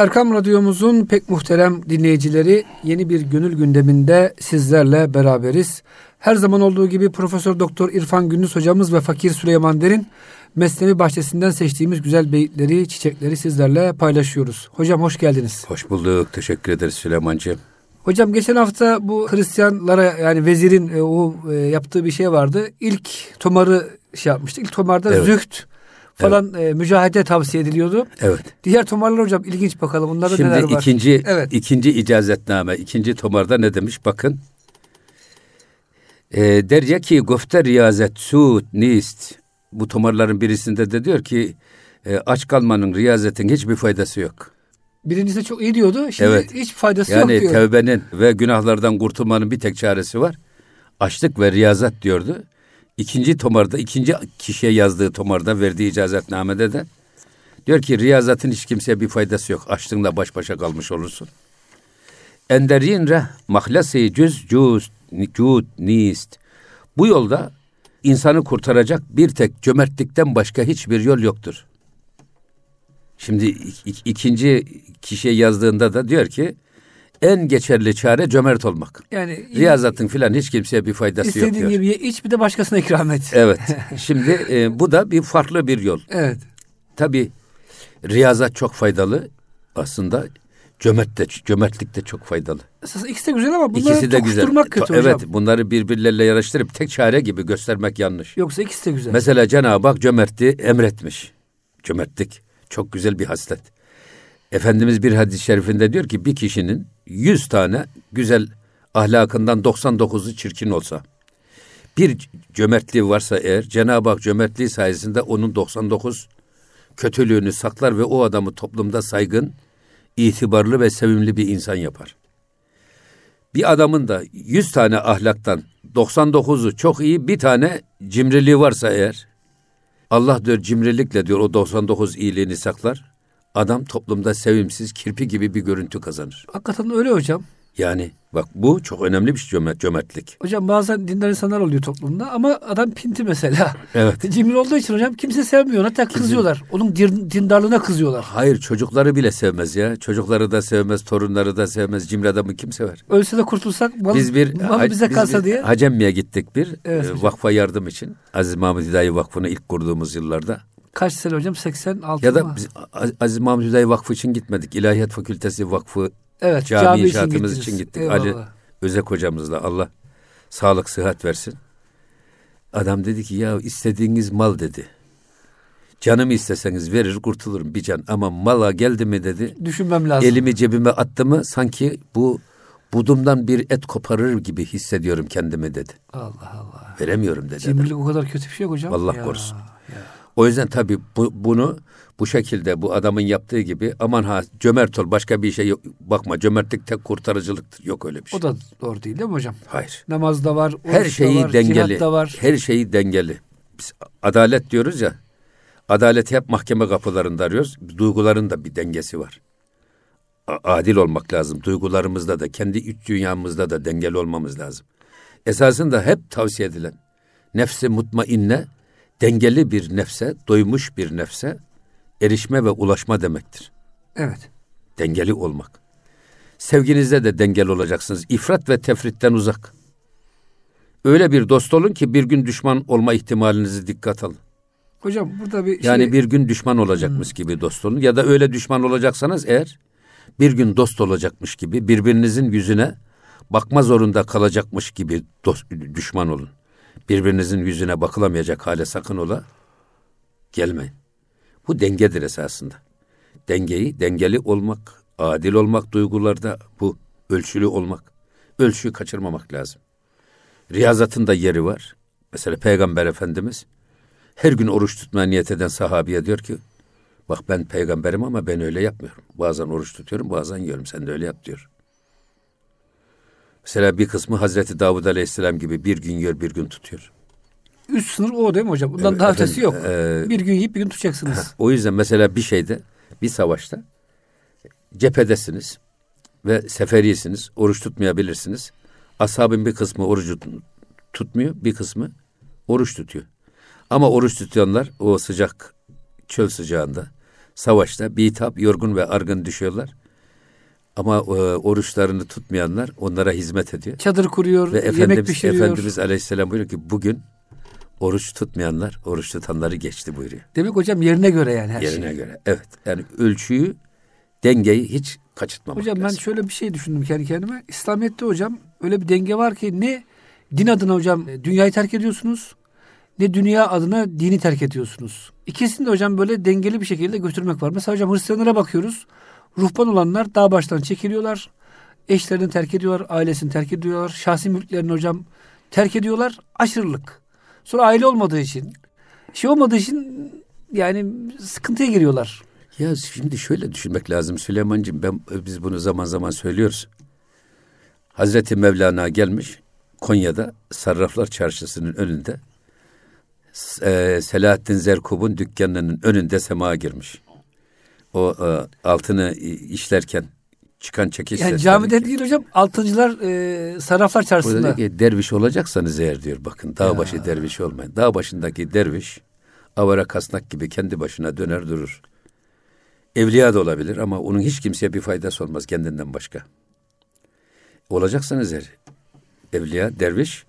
Erkam Radyomuzun pek muhterem dinleyicileri yeni bir gönül gündeminde sizlerle beraberiz. Her zaman olduğu gibi Profesör Doktor İrfan Gündüz hocamız ve Fakir Süleyman Derin Mesnevi Bahçesi'nden seçtiğimiz güzel beyitleri, çiçekleri sizlerle paylaşıyoruz. Hocam hoş geldiniz. Hoş bulduk. Teşekkür ederiz Süleymancığım. Hocam geçen hafta bu Hristiyanlara yani vezirin e, o e, yaptığı bir şey vardı. İlk tomarı şey yapmıştı. İlk tomarda evet. züht falan evet. e, mücahede tavsiye ediliyordu. Evet. Diğer tomarlar hocam ilginç bakalım. Bunlarda Şimdi neler var? ikinci evet. ikinci icazetname, ikinci tomarda ne demiş bakın. E, der ki gofte riyazet suud nist. Bu tomarların birisinde de diyor ki e, aç kalmanın riyazetin hiçbir faydası yok. Birincisi çok iyi diyordu. Şimdi evet. hiç faydası yani yok diyor. Yani tevbenin ve günahlardan kurtulmanın bir tek çaresi var. Açlık ve riyazat diyordu. İkinci tomarda, ikinci kişiye yazdığı tomarda verdiği icazetnamede de diyor ki riyazatın hiç kimseye bir faydası yok. Açlığınla baş başa kalmış olursun. Enderin re mahlasi cüz cüz cud nist. Bu yolda insanı kurtaracak bir tek cömertlikten başka hiçbir yol yoktur. Şimdi ikinci kişiye yazdığında da diyor ki en geçerli çare cömert olmak. Yani riyazatın filan hiç kimseye bir faydası yok. İstediğin gibi ye, iç bir de başkasına ikram et. Evet. Şimdi e, bu da bir farklı bir yol. Evet. Tabi riyazat çok faydalı aslında. Cömert de, cömertlik de çok faydalı. Esas ikisi de güzel ama bunları ikisi de güzel. kötü hocam. Evet bunları birbirleriyle yarıştırıp tek çare gibi göstermek yanlış. Yoksa ikisi de güzel. Mesela Cenab-ı Hak cömertliği emretmiş. Cömertlik çok güzel bir haslet. Efendimiz bir hadis-i şerifinde diyor ki bir kişinin yüz tane güzel ahlakından 99'u çirkin olsa bir cömertliği varsa eğer Cenab-ı Hak cömertliği sayesinde onun 99 kötülüğünü saklar ve o adamı toplumda saygın, itibarlı ve sevimli bir insan yapar. Bir adamın da 100 tane ahlaktan 99'u çok iyi, bir tane cimriliği varsa eğer Allah diyor cimrilikle diyor o 99 iyiliğini saklar. Adam toplumda sevimsiz, kirpi gibi bir görüntü kazanır. Hakikaten öyle hocam. Yani bak bu çok önemli bir şey cömert, cömertlik. Hocam bazen dindar insanlar oluyor toplumda ama adam pinti mesela. Evet. Cimri olduğu için hocam kimse sevmiyor. Hatta kimse... kızıyorlar. Onun dindarlığına kızıyorlar. Hayır çocukları bile sevmez ya. Çocukları da sevmez, torunları da sevmez. Cimri adamı kim sever? Ölse de kurtulsak mal, biz bir, mal bize biz kalsa bir, diye. Hacemmi'ye gittik bir evet, e, vakfa yardım için. Aziz Mahmut Hüdayi Vakfı'nı ilk kurduğumuz yıllarda. Kaç sene hocam? 86 Ya da biz Aziz Mahmut Hüdayi Vakfı için gitmedik. İlahiyat Fakültesi Vakfı Evet, cami, cami inşaatımız için, için gittik. Eyvallah. Ali Özek hocamızla Allah sağlık sıhhat versin. Adam dedi ki ya istediğiniz mal dedi. Canımı isteseniz verir kurtulurum bir can ama mala geldi mi dedi. Düşünmem lazım. Elimi cebime attı mı sanki bu budumdan bir et koparır gibi hissediyorum kendimi dedi. Allah Allah. Veremiyorum dedi. Cimrilik o kadar kötü bir şey yok hocam. Allah ya, korusun. O yüzden tabii bu, bunu bu şekilde bu adamın yaptığı gibi aman ha cömert ol başka bir şey yok. Bakma cömertlik tek kurtarıcılıktır. Yok öyle bir şey. O da doğru değil değil mi hocam? Hayır. Namazda var, her şeyi var, dengeli. Da var. Her şeyi dengeli. Biz adalet diyoruz ya. Adaleti hep mahkeme kapılarında arıyoruz. Duyguların da bir dengesi var. Adil olmak lazım. Duygularımızda da kendi iç dünyamızda da dengeli olmamız lazım. Esasında hep tavsiye edilen nefsi mutmainne dengeli bir nefse, doymuş bir nefse erişme ve ulaşma demektir. Evet. Dengeli olmak. Sevginizde de dengeli olacaksınız. İfrat ve tefritten uzak. Öyle bir dost olun ki bir gün düşman olma ihtimalinizi dikkat alın. Hocam burada bir Yani şey... bir gün düşman olacakmış hmm. gibi dost olun. Ya da öyle düşman olacaksanız eğer bir gün dost olacakmış gibi birbirinizin yüzüne bakma zorunda kalacakmış gibi dost, düşman olun. Birbirinizin yüzüne bakılamayacak hale sakın ola gelmeyin. Bu dengedir esasında. Dengeyi, dengeli olmak, adil olmak duygularda bu ölçülü olmak. Ölçüyü kaçırmamak lazım. Riyazatın da yeri var. Mesela Peygamber Efendimiz her gün oruç tutmaya niyet eden sahabiye diyor ki bak ben peygamberim ama ben öyle yapmıyorum. Bazen oruç tutuyorum bazen yiyorum sen de öyle yap diyor. Mesela bir kısmı Hazreti Davud Aleyhisselam gibi bir gün yiyor bir gün tutuyor. Üst sınır o değil mi hocam? Bundan evet, daha efendim, ötesi yok. E, bir gün yiyip bir gün tutacaksınız. O yüzden mesela bir şeyde, bir savaşta cephedesiniz ve seferiyesiniz, oruç tutmayabilirsiniz. Ashabın bir kısmı orucu tutmuyor, bir kısmı oruç tutuyor. Ama oruç tutuyanlar o sıcak çöl sıcağında Savaşta bitap, yorgun ve argın düşüyorlar. Ama e, oruçlarını tutmayanlar onlara hizmet ediyor. Çadır kuruyor, Ve yemek Efendimiz, pişiriyor. Efendimiz Aleyhisselam buyuruyor ki bugün oruç tutmayanlar oruç tutanları geçti buyuruyor. Demek hocam yerine göre yani her Yerine şey. göre. Evet. Yani ölçüyü, dengeyi hiç kaçırtmamak Hocam ben lazım. şöyle bir şey düşündüm kendi kendime. İslamiyet'te hocam öyle bir denge var ki ne din adına hocam e, dünyayı terk ediyorsunuz ne dünya adına dini terk ediyorsunuz. İkisini de hocam böyle dengeli bir şekilde götürmek var. Mesela hocam Hristiyanlara bakıyoruz. Ruhban olanlar dağ baştan çekiliyorlar. Eşlerini terk ediyorlar, ailesini terk ediyorlar. Şahsi mülklerini hocam terk ediyorlar. Aşırılık. Sonra aile olmadığı için, şey olmadığı için yani sıkıntıya giriyorlar. Ya şimdi şöyle düşünmek lazım Süleyman'cığım. Ben biz bunu zaman zaman söylüyoruz. Hazreti Mevlana gelmiş Konya'da Sarraflar Çarşısı'nın önünde e, Selahattin Zerkub'un dükkanının önünde sema girmiş. O e, altını işlerken çıkan çekiş Yani camide değil hocam altıncılar e, sarraflar Burada çarşısında. diyor ki derviş olacaksanız eğer diyor bakın dağ başı derviş olmayın. Dağ başındaki derviş avara kasnak gibi kendi başına döner durur. Evliya da olabilir ama onun hiç kimseye bir faydası olmaz kendinden başka. Olacaksanız eğer evliya derviş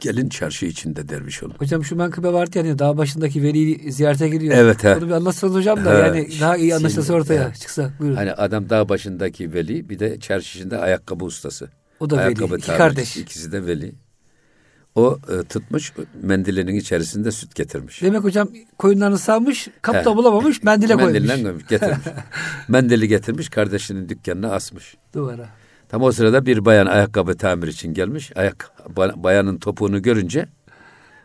gelin çarşı içinde derviş olun. Hocam şu menkıbe vardı yani dağ başındaki veliyi ziyarete gidiyor. Evet, he. Onu bir anlatsanız hocam da He. yani daha iyi anlaşılsa Şimdi, ortaya he. çıksa. Buyurun. Hani adam dağ başındaki veli bir de çarşı içinde ayakkabı ustası. O da veli, Ayakkabı iki tamircisi, kardeş. İkisi de veli. O e, tutmuş mendilinin içerisinde süt getirmiş. Demek hocam koyunlarını sağmış, kapta bulamamış, mendile koymuş. Mendilinden koymuş, getirmiş. Mendili getirmiş, kardeşinin dükkanına asmış. Duvara. Tam o sırada bir bayan ayakkabı tamir için gelmiş. Ayak ba- bayanın topuğunu görünce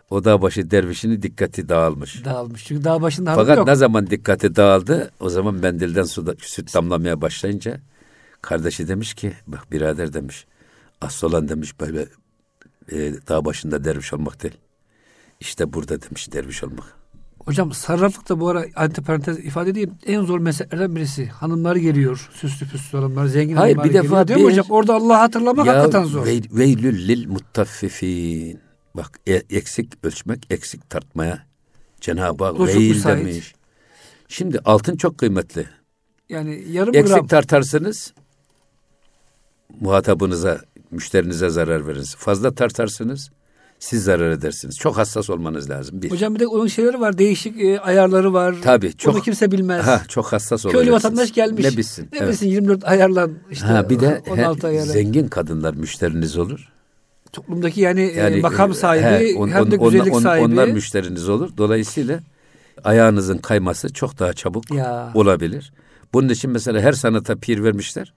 o dağ başı dervişinin dikkati dağılmış. Dağılmış. Çünkü dağ başında Fakat yok. ne zaman dikkati dağıldı o zaman mendilden su da- süt damlamaya başlayınca kardeşi demiş ki bak birader demiş asıl olan demiş böyle e, dağ başında derviş olmak değil. İşte burada demiş derviş olmak. Hocam sarraflık da bu ara antiparantez ifade edeyim. En zor meselelerin birisi. Hanımlar geliyor. Süslü püslü hanımlar, zengin Hayır, hanımlar bir defa geliyor. Değil bir- hocam? Orada Allah'ı hatırlamak hakikaten zor. vey- veylül lil muttaffifin. Bak e- eksik ölçmek, eksik tartmaya Cenab-ı Hak veil demiş. Şimdi altın çok kıymetli. Yani yarım Eksik gram. tartarsınız muhatabınıza, müşterinize zarar veririz. Fazla tartarsınız siz zarar edersiniz. Çok hassas olmanız lazım. Bir. Hocam bir de onun şeyleri var. Değişik e, ayarları var. Tabii, çok- Onu kimse bilmez. Ha, çok hassas Köylü olacaksınız. vatandaş gelmiş. Ne bilsin. Ne evet. bilsin 24 ayarlan işte Ha, bir de he, 16 ayarlan. zengin kadınlar müşteriniz olur. Toplumdaki yani, Yani e, makam e, sahibi he, on- hem de on- güzellik on- sahibi. Onlar müşteriniz olur. Dolayısıyla ayağınızın kayması çok daha çabuk Ya. olabilir. Bunun için mesela her sanata pir vermişler.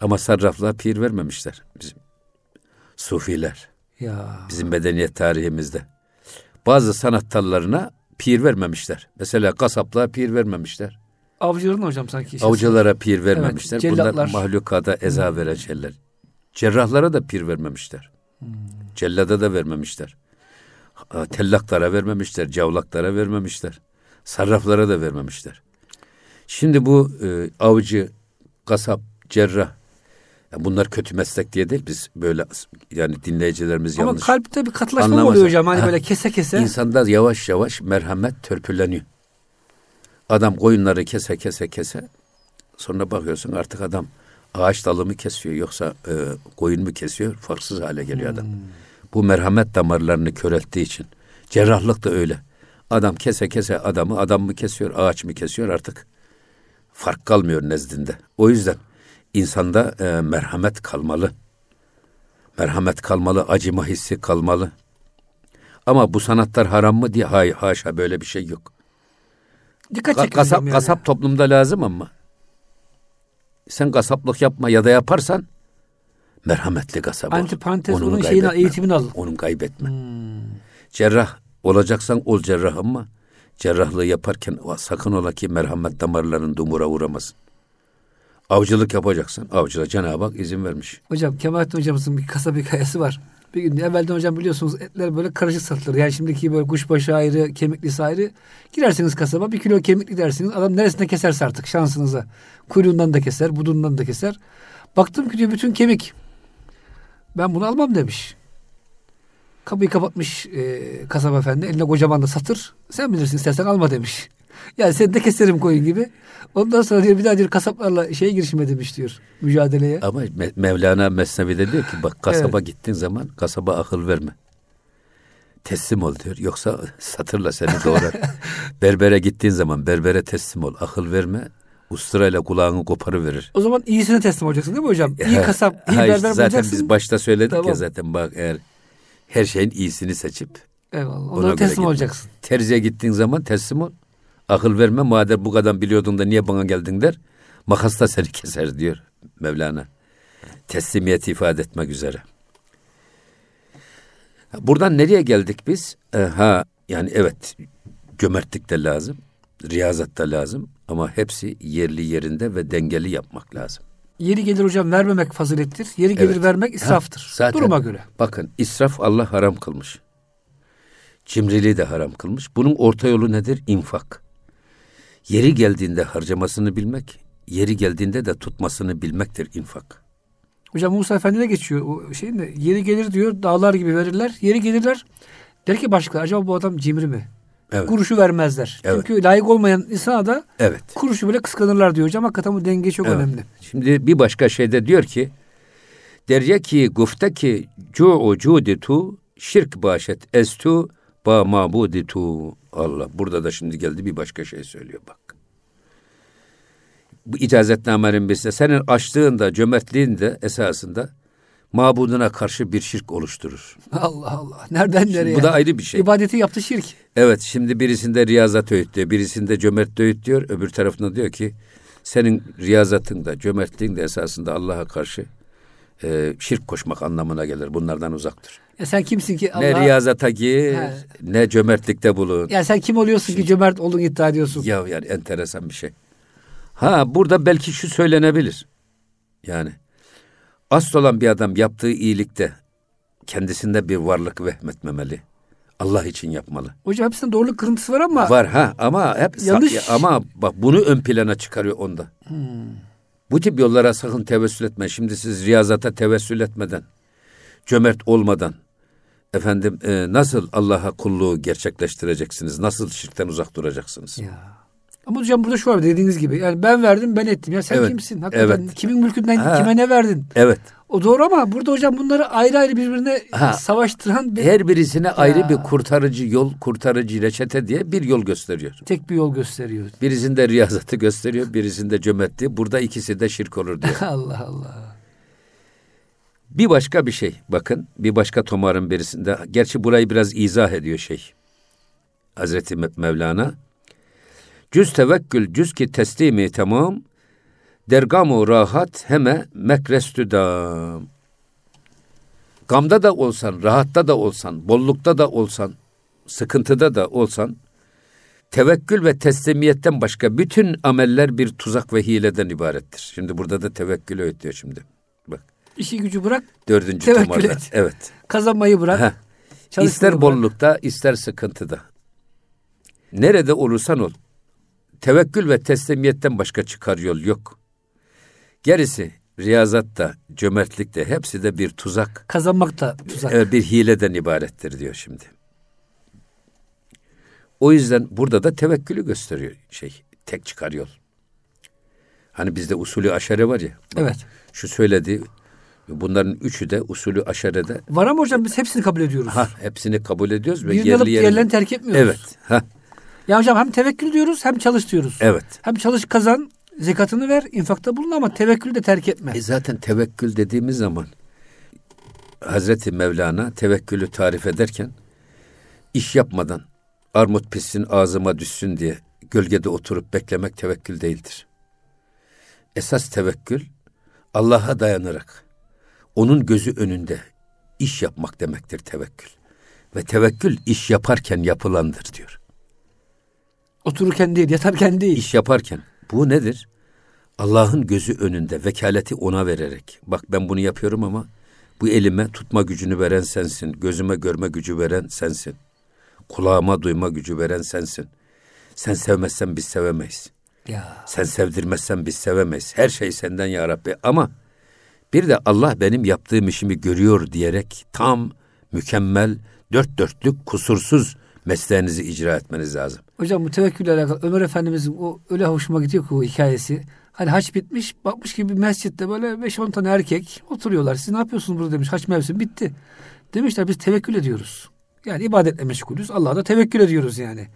Ama sarraflığa pir vermemişler. Bizim sufiler. Ya. Bizim medeniyet tarihimizde. Bazı sanat dallarına pir vermemişler. Mesela kasaplığa pir vermemişler. Avcıların hocam sanki. işi. Avcılara pir vermemişler. Evet, Bunlar cellatlar. mahlukata eza veren şeyler. Cerrahlara da pir vermemişler. Cellada da vermemişler. Tellaklara vermemişler. Cavlaklara vermemişler. Sarraflara da vermemişler. Şimdi bu e, avcı, kasap, cerrah bunlar kötü meslek diye değil biz böyle yani dinleyicilerimiz Ama yanlış. kalpte bir katılaşma Anlamaz. oluyor hocam? Hani Ha. böyle kese kese. İnsanda yavaş yavaş merhamet törpüleniyor. Adam koyunları kese kese kese sonra bakıyorsun artık adam ağaç dalı mı kesiyor yoksa e, koyun mu kesiyor farksız hale geliyor adam. Bu merhamet damarlarını körelttiği için. Cerrahlık da öyle. Adam kese kese adamı adam mı kesiyor ağaç mı kesiyor artık fark kalmıyor nezdinde. O yüzden insanda e, merhamet kalmalı. Merhamet kalmalı, acıma hissi kalmalı. Ama bu sanatlar haram mı diye hayır haşa böyle bir şey yok. Dikkat Ka- kasap yani. kasap toplumda lazım ama sen kasaplık yapma ya da yaparsan merhametli kasap ol. Antiparantez Onu onun şeyini eğitimini alın. Onu kaybetme. Cerrah olacaksan ol cerrah ama cerrahlığı yaparken sakın ola ki merhamet damarların dumura uğramasın. Avcılık yapacaksan avcılığa Cenab-ı Hak izin vermiş. Hocam Kemalettin hocamızın bir kasaba hikayesi var. Bir gün evvelden hocam biliyorsunuz etler böyle karışık satılır. Yani şimdiki böyle kuşbaşı ayrı, kemiklisi ayrı. Girersiniz kasaba bir kilo kemikli dersiniz. Adam neresinde keserse artık şansınıza. Kuyruğundan da keser, budundan da keser. Baktım ki diyor bütün kemik. Ben bunu almam demiş. Kapıyı kapatmış e, kasaba efendi. Eline kocaman da satır. Sen bilirsin istersen alma demiş. Yani sen de keserim koyun gibi. Ondan sonra diyor bir daha diyor kasaplarla şeye girişme demiş diyor mücadeleye. Ama Me- Mevlana Mesnevi'de diyor ki bak kasaba gittiğin zaman kasaba akıl verme. Teslim ol diyor. Yoksa satırla seni doğrar. berbere gittiğin zaman berbere teslim ol. Akıl verme. Usturayla kulağını koparıverir. O zaman iyisine teslim olacaksın değil mi hocam? İyi Ha, kasap, iyi ha berber zaten bulacaksın. biz başta söyledik ya Tamam. zaten bak eğer her şeyin iyisini seçip Eyvallah. ona göre teslim gitme. olacaksın. Terziye gittiğin zaman teslim ol. Akıl verme madem bu kadar biliyordun da niye bana geldin der. Makas da seni keser diyor Mevlana. Teslimiyeti ifade etmek üzere. Buradan nereye geldik biz? Ee, ha yani evet cömertlik de lazım. Riyazat da lazım. Ama hepsi yerli yerinde ve dengeli yapmak lazım. Yeri gelir hocam vermemek fazilettir. Yeri gelir Evet. vermek israftır. Ha, zaten- Duruma göre. Bakın israf Allah haram kılmış. Cimriliği de haram kılmış. Bunun orta yolu nedir? İnfak. Yeri geldiğinde harcamasını bilmek, yeri geldiğinde de tutmasını bilmektir infak. Hocam Musa Efendi de geçiyor o şeyin de yeri gelir diyor dağlar gibi verirler. Yeri gelirler der ki başka acaba bu adam cimri mi? Evet. Kuruşu vermezler. Evet. Çünkü layık olmayan insana da Evet. kuruşu bile kıskanırlar diyor hocam. Hakikaten bu denge çok Evet. önemli. Şimdi bir başka şeyde diyor ki derya ki gufte ki cu'u cuditu şirk başet estu ba mabuditu Allah burada da şimdi geldi bir başka şey söylüyor bak. Bu icazetnamenin birisi senin açlığında cömertliğinde esasında mabuduna karşı bir şirk oluşturur. Allah Allah. Nereden nereye? Bu da ayrı bir şey. İbadeti yaptı şirk. Evet şimdi birisinde riyazat öğütlüyor, birisinde cömert öğütlüyor, öbür tarafında diyor ki senin riyazatın da cömertliğin de esasında Allah'a karşı e, şirk koşmak anlamına gelir. Bunlardan uzaktır. Ya sen kimsin ki Allah? Ne riyazata gir, He. ne cömertlikte bulun. Ya sen kim oluyorsun ki cömert olduğunu iddia ediyorsun? Ya yani enteresan bir şey. Ha burada belki şu söylenebilir. Yani asıl olan bir adam yaptığı iyilikte kendisinde bir varlık vehmetmemeli. Allah için yapmalı. Hocam hepsinde doğruluk kırıntısı var ama Var ha ama hep Yanlış. ama bak bunu ön plana çıkarıyor onda. Bu tip yollara sakın tevessül etme. Şimdi siz riyazata tevessül etmeden, cömert olmadan efendim e, nasıl Allah'a kulluğu gerçekleştireceksiniz? Nasıl şirkten uzak duracaksınız? Ya. Ama hocam burada şu var dediğiniz gibi. Yani ben verdim ben ettim. Ya sen Evet, kimsin? Hakikaten evet. kimin mülkünden Ha. kime ne verdin? Evet. O doğru ama burada hocam bunları ayrı ayrı birbirine Ha. savaştıran bir Her birisine ayrı bir kurtarıcı yol, kurtarıcı reçete diye bir yol gösteriyor. tek bir yol gösteriyor. Birisinde riyazatı gösteriyor, birisinde cömertliği. Burada ikisi de şirk olur diyor. Allah Allah. Bir başka bir şey bakın bir başka tomarın birisinde gerçi burayı biraz izah ediyor şey. Hazreti Me- Mevlana cüz tevekkül cüz ki teslimi tamam dergamu rahat heme mekrestü dam. Gamda da olsan, rahatta da olsan, bollukta da olsan, sıkıntıda da olsan tevekkül ve teslimiyetten başka bütün ameller bir tuzak ve hileden ibarettir. Şimdi burada da tevekkülü öğütüyor şimdi. Bak. İşi gücü bırak, Dördüncü Tevekkül tomarda. et. Evet. kazanmayı bırak. Heh. İster bırak. bollukta, ister sıkıntıda. Nerede olursan ol. Tevekkül ve teslimiyetten başka çıkar yol yok. Gerisi riyazatta, cömertlikte hepsi de bir tuzak, Kazanmak da tuzak. e, bir hileden ibarettir diyor şimdi. O yüzden burada da tevekkülü gösteriyor şey, tek çıkar yol. Hani bizde usulü aşere var ya. Evet. Şu söylediği bunların üçü de usulü aşerede Var ama hocam biz hepsini kabul ediyoruz. Ha hepsini kabul ediyoruz ve Birini alıp yerli yerine. diğerlerini terk etmiyoruz. Evet. Ha Ya hocam hem tevekkül diyoruz hem çalış diyoruz. evet. Hem çalış kazan, zekatını ver, infakta bulun ama tevekkül de terk etme. E zaten tevekkül dediğimiz zaman Hazreti Mevlana tevekkülü tarif ederken iş yapmadan armut pissin ağzıma düşsün diye gölgede oturup beklemek tevekkül değildir. Esas tevekkül Allah'a dayanarak onun gözü önünde iş yapmak demektir tevekkül. Ve tevekkül iş yaparken yapılandır diyor. Otururken değil, yatarken değil. İş yaparken bu nedir? Allah'ın gözü önünde vekaleti ona vererek. Bak ben bunu yapıyorum ama bu elime tutma gücünü veren sensin. Gözüme görme gücü veren sensin. Kulağıma duyma gücü veren sensin. Sen sevmezsen biz sevemeyiz. Ya. Sen sevdirmezsen biz sevemeyiz. Her şey senden ya Rabbi. Ama bir de Allah benim yaptığım işimi görüyor diyerek tam mükemmel, dört dörtlük, kusursuz mesleğinizi icra etmeniz lazım. Hocam bu tevekkülle alakalı Ömer Efendimizin o öyle hoşuma gidiyor ki o hikayesi. Hani haç bitmiş bakmış gibi mescitte böyle 5-10 tane erkek oturuyorlar. Siz ne yapıyorsunuz burada demiş. Haç mevsim bitti. Demişler biz tevekkül ediyoruz. Yani ibadetle meşgulüz. Allah'a da tevekkül ediyoruz yani.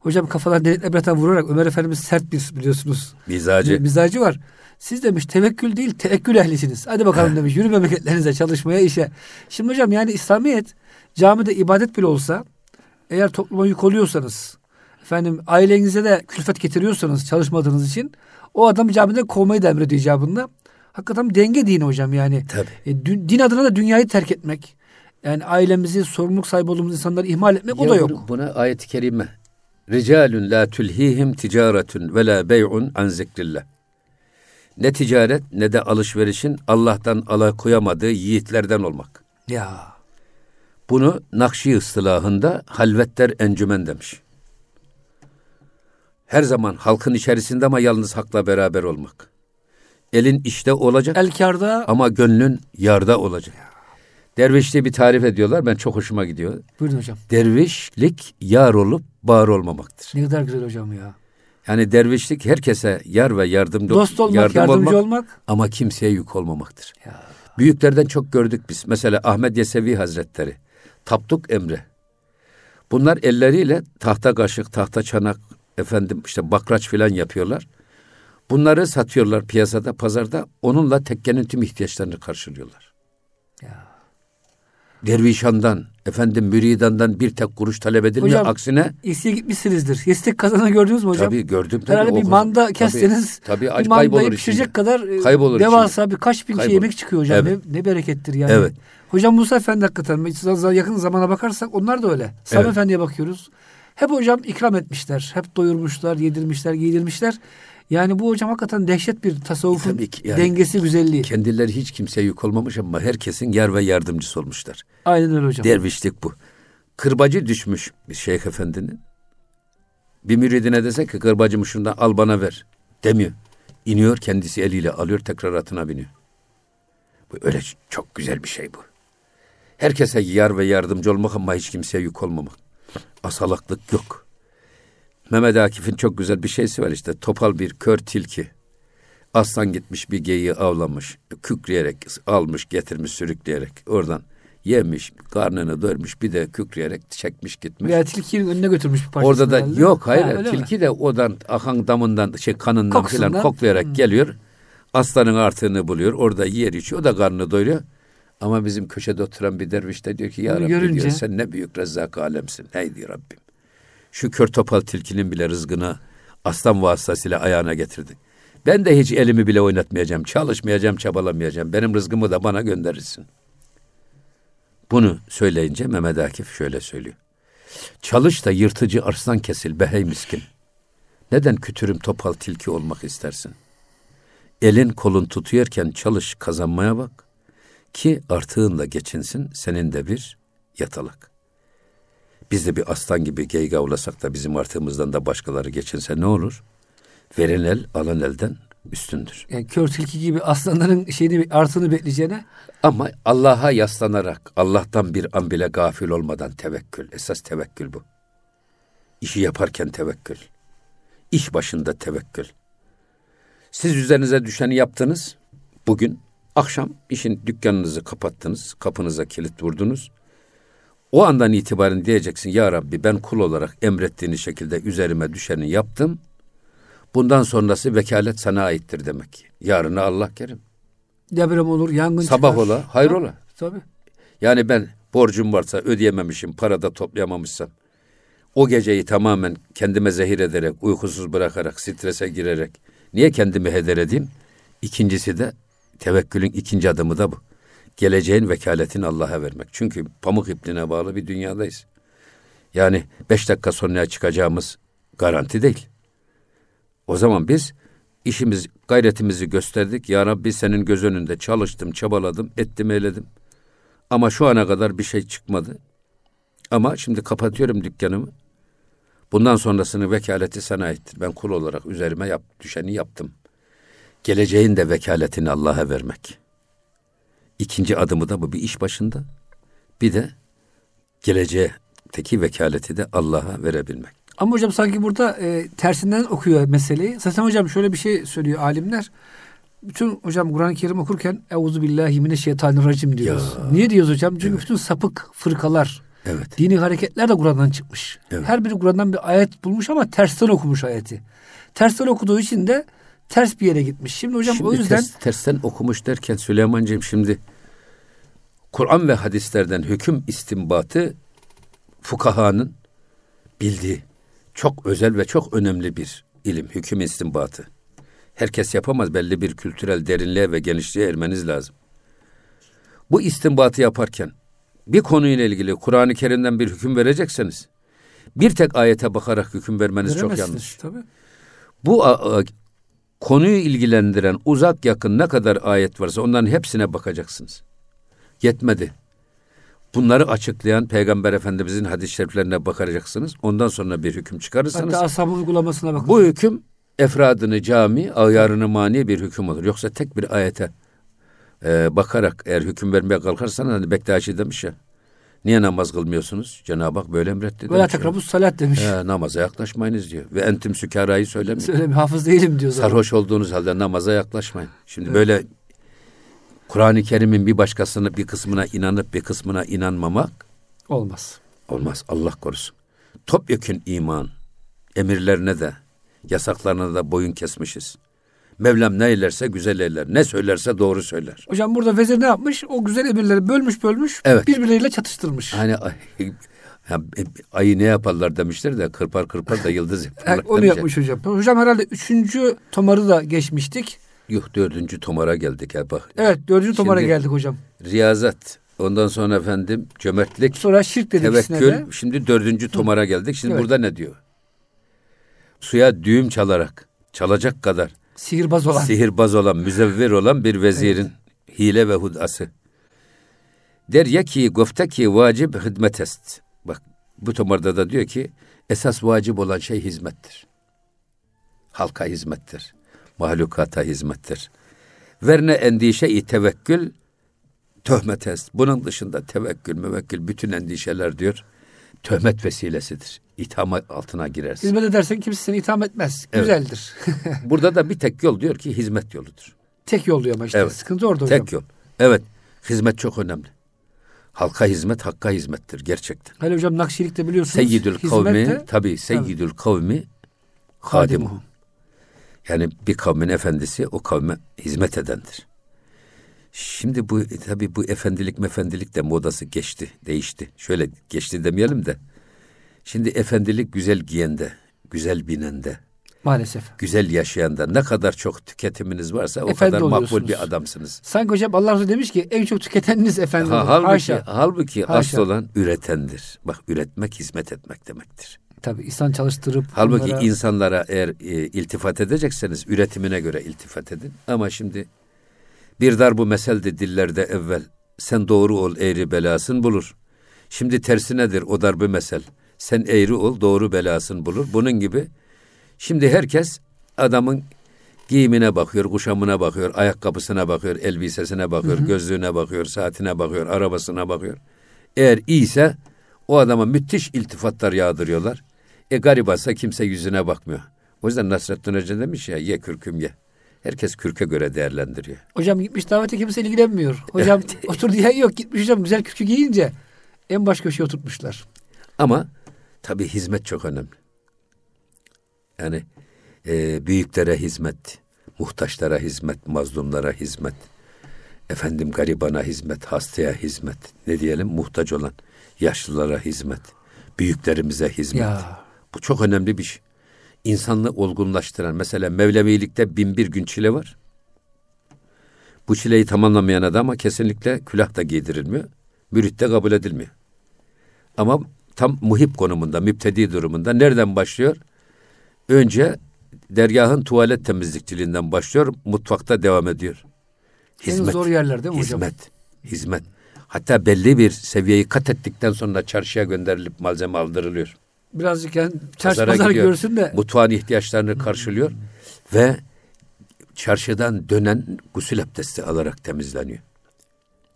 Hocam kafadan delikle brata vurarak Ömer Efendimiz sert bir biliyorsunuz. Mizacı. Mizacı var. Siz demiş tevekkül değil tevekkül ehlisiniz. Hadi bakalım demiş yürü memleketlerinize çalışmaya işe. Şimdi hocam yani İslamiyet camide ibadet bile olsa eğer topluma yük oluyorsanız efendim ailenize de külfet getiriyorsanız çalışmadığınız için o adamı camiden kovmayı da emrediyor icabında. Hakikaten denge dini hocam yani. Tabii. E, din adına da dünyayı terk etmek. Yani ailemizi sorumluluk sahibi olduğumuz insanları ihmal etmek o da yok. Buna ayet-i kerime. Ricalun la tulhihim ticaretun ve la bey'un an zikrillah. Ne ticaret ne de alışverişin Allah'tan alakoyamadığı yiğitlerden olmak. Ya. Bunu Nakşi ıstılahında halvetler encümen demiş. Her zaman halkın içerisinde ama yalnız hakla beraber olmak. Elin işte olacak El karda. ama gönlün yarda olacak. Dervişliği bir tarif ediyorlar. Ben çok hoşuma gidiyor. Buyurun hocam. Dervişlik yar olup bağır olmamaktır. Ne kadar güzel hocam ya. Yani dervişlik herkese yar ve yardımcı Dost olmak, yardım yardımcı olmak. ama kimseye yük olmamaktır. Ya. Büyüklerden çok gördük biz. Mesela Ahmet Yesevi Hazretleri, Tapduk Emre. Bunlar elleriyle tahta kaşık, tahta çanak, efendim işte bakraç filan yapıyorlar. Bunları satıyorlar piyasada, pazarda. Onunla tekkenin tüm ihtiyaçlarını karşılıyorlar. Ya. Dervişandan, efendim müridandan bir tek kuruş talep edilmiyor. Hocam, Aksine İstiye gitmişsinizdir. Yestek kazanı gördünüz mü hocam? tabii gördüm. Tabii, Herhalde bir manda tabii, kesseniz tabii, bir mandayı pişirecek kadar e, Kaybolur devasa içinde. birkaç bin şey Kaybolur. yemek çıkıyor hocam. Evet. Ne, ne berekettir yani. Evet. Hocam Musa Efendi hakikaten yakın zamana bakarsak onlar da öyle. Sami Evet. Efendi'ye bakıyoruz. Hep hocam ikram etmişler. Hep doyurmuşlar, yedirmişler, giydirmişler. Yani bu hocam hakikaten dehşet bir tasavvufun Tabii ki yani- dengesi, güzelliği. kendileri hiç kimseye yük olmamış ama herkesin yar ve yardımcısı olmuşlar. Aynen öyle hocam. Dervişlik bu. Kırbacı düşmüş bir şeyh efendinin. Bir müridine dese ki kırbacımı şundan al bana ver. Demiyor. İniyor kendisi eliyle alıyor tekrar atına biniyor. Bu öyle çok güzel bir şey bu. Herkese yar ve yardımcı olmak ama hiç kimseye yük olmamak. Asalaklık yok. Mehmet Akif'in çok güzel bir şeysi var işte. Topal bir kör tilki. Aslan gitmiş bir geyiği avlamış. Kükreyerek almış getirmiş sürükleyerek. Oradan yemiş, karnını doyurmuş bir de kükreyerek çekmiş gitmiş. Veya tilkinin önüne götürmüş bir parçasını. Orada da herhalde. yok hayır Ha, öyle mi? tilki de odan akan damından şey kanından filan koklayarak Hmm. geliyor. Aslanın artığını buluyor. Orada yer içiyor. O da karnını doyuruyor. Ama bizim köşede oturan bir derviş de diyor ki ya Bunu Rabbi görünce- diyor sen ne büyük rezzak alemsin. Hey diyor Rabbim. Şu kör topal tilkinin bile rızkını aslan vasıtasıyla ayağına getirdin. Ben de hiç elimi bile oynatmayacağım. Çalışmayacağım, çabalamayacağım. Benim rızkımı da bana gönderirsin. Bunu söyleyince Mehmet Akif şöyle söylüyor. Çalış da yırtıcı arslan kesil be hey miskin. Neden kütürüm topal tilki olmak istersin? Elin kolun tutuyorken çalış kazanmaya bak. Ki artığınla geçinsin senin de bir yatalak. Biz de bir aslan gibi geyga avlasak da bizim artığımızdan da başkaları geçinse ne olur? Veren el alan elden üstündür. Yani kör tilki gibi aslanların şeyini artığını bekleyeceğine Ama Allah'a yaslanarak, Allah'tan bir an bile gafil olmadan tevekkül. Esas tevekkül bu. İşi yaparken tevekkül. İş başında tevekkül. Siz üzerinize düşeni yaptınız. Bugün akşam işin dükkanınızı kapattınız. Kapınıza kilit vurdunuz. O andan itibaren diyeceksin ya Rabbi ben kul olarak emrettiğiniz şekilde üzerime düşeni yaptım. Bundan sonrası vekalet sana aittir demek. Yarına Allah kerim. deprem olur, yangın Sabah çıkar. ola, hayrola. Tabii. Yani ben borcum varsa ödeyememişim, parada toplayamamışsam o geceyi tamamen kendime zehir ederek, uykusuz bırakarak, strese girerek niye kendimi heder edeyim? İkincisi de tevekkülün ikinci adımı da bu. Geleceğin vekaletini Allah'a vermek. Çünkü pamuk ipliğine bağlı bir dünyadayız. Yani beş dakika sonra çıkacağımız garanti değil. O zaman biz işimiz, gayretimizi gösterdik. Ya Rabbi senin göz önünde çalıştım, çabaladım, ettim, eyledim. Ama şu ana kadar bir şey çıkmadı. Ama şimdi kapatıyorum dükkanımı. Bundan sonrasını vekaleti sana aittir. Ben kul olarak üzerime yap, düşeni yaptım. Geleceğin de vekaletini Allah'a vermek. İkinci adımı da bu bir iş başında. Bir de geleceğe teki vekaleti de Allah'a verebilmek. Ama hocam sanki burada e, tersinden okuyor meseleyi. Zaten hocam şöyle bir şey söylüyor alimler. Bütün hocam Kur'an-ı Kerim okurken Euzu billahi mineşşeytanirracim diyoruz. Ya. Niye diyoruz hocam? Çünkü bütün sapık fırkalar, Evet. dini hareketler de Kur'an'dan çıkmış. Evet. Her biri Kur'an'dan bir ayet bulmuş ama tersten okumuş ayeti. Tersten okuduğu için de ters bir yere gitmiş. Şimdi hocam şimdi o yüzden ters- tersten okumuş derken Süleyman'cığım şimdi Kur'an ve hadislerden hüküm istinbatı fukahanın bildiği çok özel ve çok önemli bir ilim, hüküm istinbatı. Herkes yapamaz, belli bir kültürel derinliğe ve genişliğe ermeniz lazım. Bu istinbatı yaparken bir konuyla ilgili Kur'an-ı Kerim'den bir hüküm verecekseniz bir tek ayete bakarak hüküm vermeniz çok yanlış. Tabii. Bu konuyu ilgilendiren uzak yakın ne kadar ayet varsa onların hepsine bakacaksınız. Yetmedi. Bunları açıklayan Peygamber Efendimizin hadis-i şeriflerine bakacaksınız. Ondan sonra bir hüküm çıkarırsanız Hatta ashabın uygulamasına bakın. bu hüküm efradını cami, ayarını mani bir hüküm olur. Yoksa tek bir ayete e, bakarak eğer hüküm vermeye kalkarsanız hani Bektaşi demiş ya. Niye namaz kılmıyorsunuz? Cenab-ı Hak böyle emretti. Ya. tekrabus salat demiş. He, namaza yaklaşmayınız diyor. Ve entüm sükarayı söylemiyor. Söylemiyor. Hafız değilim diyor zaten. Sarhoş olduğunuz halde namaza yaklaşmayın. Şimdi böyle Kur'an-ı Kerim'in bir başkasını bir kısmına inanıp bir kısmına inanmamak Olmaz. olmaz. Allah korusun. Topyekün iman emirlerine de yasaklarına da boyun kesmişiz. Mevlam ne eylerse güzel eyler. Ne söylerse doğru söyler. Hocam burada vezir ne yapmış? O güzel emirleri bölmüş bölmüş. Evet. Birbirleriyle çatıştırmış. Hani ya, ayı ne yaparlar demişler de kırpar kırpar da yıldız yaparlar. onu demişler. yapmış hocam. Hocam herhalde üçüncü tomarı da geçmiştik. Yuh dördüncü tomara geldik ya bak. Evet dördüncü tomara Şimdi- geldik hocam. Riyazat. Ondan sonra efendim cömertlik. Sonra şirk dedik ikisine de. Tevekkül. Şimdi dördüncü tomara geldik. Şimdi Evet. burada ne diyor? Suya düğüm çalarak, çalacak kadar Sihirbaz olan. sihirbaz olan, müzevver olan bir vezirin hile ve hudası. Der ya ki gofte ki vacip hizmet est. Bak bu tomarda da diyor ki esas vacip olan şey hizmettir. Halka hizmettir. Mahlukata hizmettir. Verne endişe-i tevekkül töhmet est. Bunun dışında tevekkül, müvekkül bütün endişeler diyor töhmet vesilesidir. İtham altına girersin. Hizmet edersen kimse seni itham etmez. Evet. Güzeldir. Burada da bir tek yol diyor ki hizmet yoludur. Tek yol diyor ama işte. Evet. Sıkıntı orada hocam. Tek yol. Evet. Hizmet çok önemli. Halka hizmet hakka hizmettir gerçekten. Hele hocam Nakşilik'te biliyorsunuz. Seyyidül kavmi tabi seyyidül kavmi hadimuhum. Yani bir kavmin efendisi o kavme hizmet edendir. Şimdi bu tabi bu efendilik mefendilik de modası geçti, değişti. Şöyle geçti demeyelim de. Şimdi efendilik güzel giyende, güzel binende, Maalesef. güzel yaşayanda ne kadar çok tüketiminiz varsa o Efendi kadar makbul bir adamsınız. Sanki hocam Allah Resulü demiş ki en çok tüketeniniz efendim. Ha, halbuki, Haşa. halbuki Haşa. asıl olan üretendir. Bak üretmek hizmet etmek demektir. Tabii insan çalıştırıp Halbuki onlara- insanlara eğer e, iltifat edecekseniz üretimine göre iltifat edin. Ama şimdi bir dar bu meseldi dillerde evvel. Sen doğru ol eğri belasın bulur. Şimdi tersi nedir o darbe mesel? Sen eğri ol doğru belasın bulur. Bunun gibi şimdi herkes adamın giyimine bakıyor, kuşamına bakıyor, ayakkabısına bakıyor, elbisesine bakıyor, gözlüğüne bakıyor, saatine bakıyor, arabasına bakıyor. Eğer iyiyse o adama müthiş iltifatlar yağdırıyorlar. E garibansa kimse yüzüne bakmıyor. O yüzden Nasrettin Hoca demiş ya ye kürküm ye. Herkes kürke göre değerlendiriyor. Hocam gitmiş davete kimse ilgilenmiyor. Hocam otur diyen yok. Gitmiş hocam güzel kürkü giyince en baş köşeye oturtmuşlar. Ama tabii hizmet çok önemli. Yani e, büyüklere hizmet, muhtaçlara hizmet, mazlumlara hizmet, efendim garibana hizmet, hastaya hizmet, ne diyelim muhtaç olan yaşlılara hizmet, büyüklerimize hizmet. Ya. Bu çok önemli bir şey. İnsanlığı olgunlaştıran, mesela Mevlevilikte bin bir gün çile var. Bu çileyi tamamlamayan adama kesinlikle külah da giydirilmiyor. Mürit de kabul edilmiyor. Ama tam muhip konumunda, müptedi durumunda nereden başlıyor? Önce dergahın tuvalet temizlikçiliğinden başlıyor, mutfakta devam ediyor. En zor yerler değil mi hocam? Hizmet, hizmet. Hatta belli bir seviyeyi kat ettikten sonra çarşıya gönderilip malzeme aldırılıyor. Birazcık yani çarşı Pazara pazar gidiyor. görsün de Mutfağın ihtiyaçlarını karşılıyor ve çarşıdan dönen gusül abdesti alarak temizleniyor.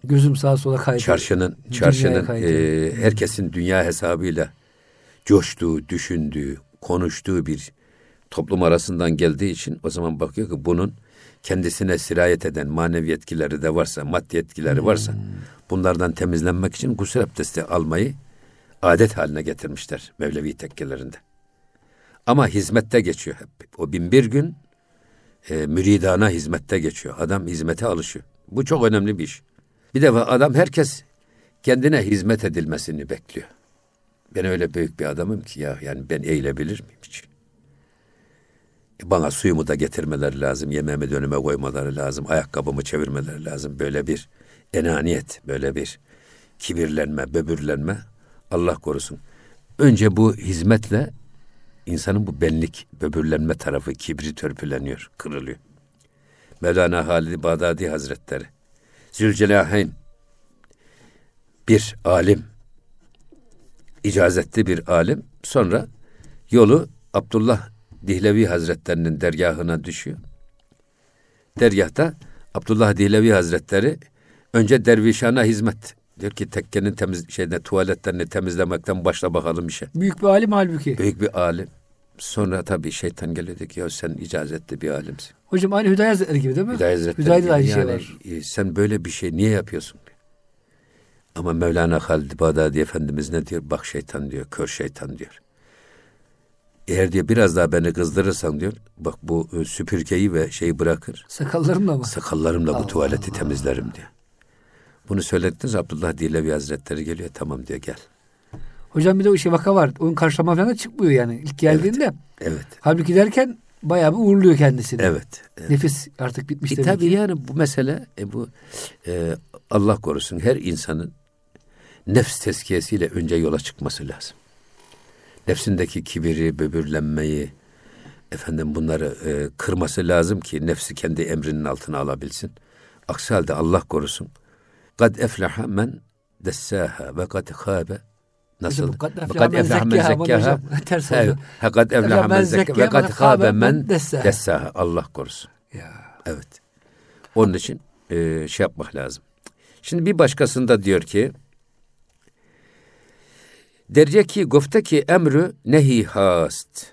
gözüm sağa sola kaydı. Çarşının çarşının e, herkesin dünya hesabıyla coştuğu, düşündüğü, konuştuğu bir toplum arasından geldiği için o zaman bakıyor ki bunun kendisine sirayet eden manevi yetkileri de varsa, maddi yetkileri varsa bunlardan temizlenmek için gusül abdesti almayı adet haline getirmişler Mevlevi tekkelerinde. Ama hizmette geçiyor hep. O bin bir gün e, müridana hizmette geçiyor. Adam hizmete alışıyor. Bu çok önemli bir iş. Bir defa adam herkes kendine hizmet edilmesini bekliyor. Ben öyle büyük bir adamım ki ya yani ben eğilebilir miyim hiç? E, bana suyumu da getirmeleri lazım, yemeğimi de önüme koymaları lazım, ayakkabımı çevirmeleri lazım. Böyle bir enaniyet, böyle bir kibirlenme, böbürlenme Allah korusun. Önce bu hizmetle insanın bu benlik, böbürlenme tarafı, kibri törpüleniyor, kırılıyor. Mevlana Halid Bağdadi Hazretleri, Zülcelaheyn, bir alim, icazetli bir alim, sonra yolu Abdullah Dihlevi Hazretlerinin dergahına düşüyor. Dergahta Abdullah Dihlevi Hazretleri önce dervişana hizmet Diyor ki tekkenin temiz şeyde tuvaletlerini temizlemekten başla bakalım işe. Büyük bir alim halbuki. Büyük bir alim. Sonra tabii şeytan geliyor ki ya sen icazetli bir alimsin. Hocam aynı Hüdayi Hazretleri gibi değil mi? Hüdayi Hazretleri Hüdayi'de aynı yani, şey var. e, sen böyle bir şey niye yapıyorsun? Ama Mevlana Halid Bağdadi Efendimiz ne diyor? Bak şeytan diyor, kör şeytan diyor. Eğer diyor biraz daha beni kızdırırsan diyor, bak bu e, süpürgeyi ve şeyi bırakır. Sakallarımla mı? Sakallarımla bu Allah tuvaleti Allah. temizlerim diyor. Bunu söylediniz Abdullah Dilevi Hazretleri geliyor. Tamam diyor gel. Hocam bir de o şey vaka var. Onun karşılama falan da çıkmıyor yani. İlk geldiğinde. Evet. Halbuki derken bayağı bir uğurluyor kendisini. Evet. evet. Nefis artık bitmiş E demek tabii ki. yani bu mesele e, bu e, Allah korusun her insanın nefs tezkiyesiyle önce yola çıkması lazım. Nefsindeki kibiri, böbürlenmeyi, efendim bunları e, kırması lazım ki nefsi kendi emrinin altına alabilsin. Aksi halde Allah korusun. Kad eflaha men dessaha ve kad khabe Nasıl? Hocam, kad eflaha men zekkaha, ters oldu. Kad eflaha men zekkaha ve kad khabe men dessaha. Allah korusun. Ya. Evet. Onun için e, şey yapmak lazım. Şimdi bir başkasında diyor ki derce ki gofte ki emrü nehi hast.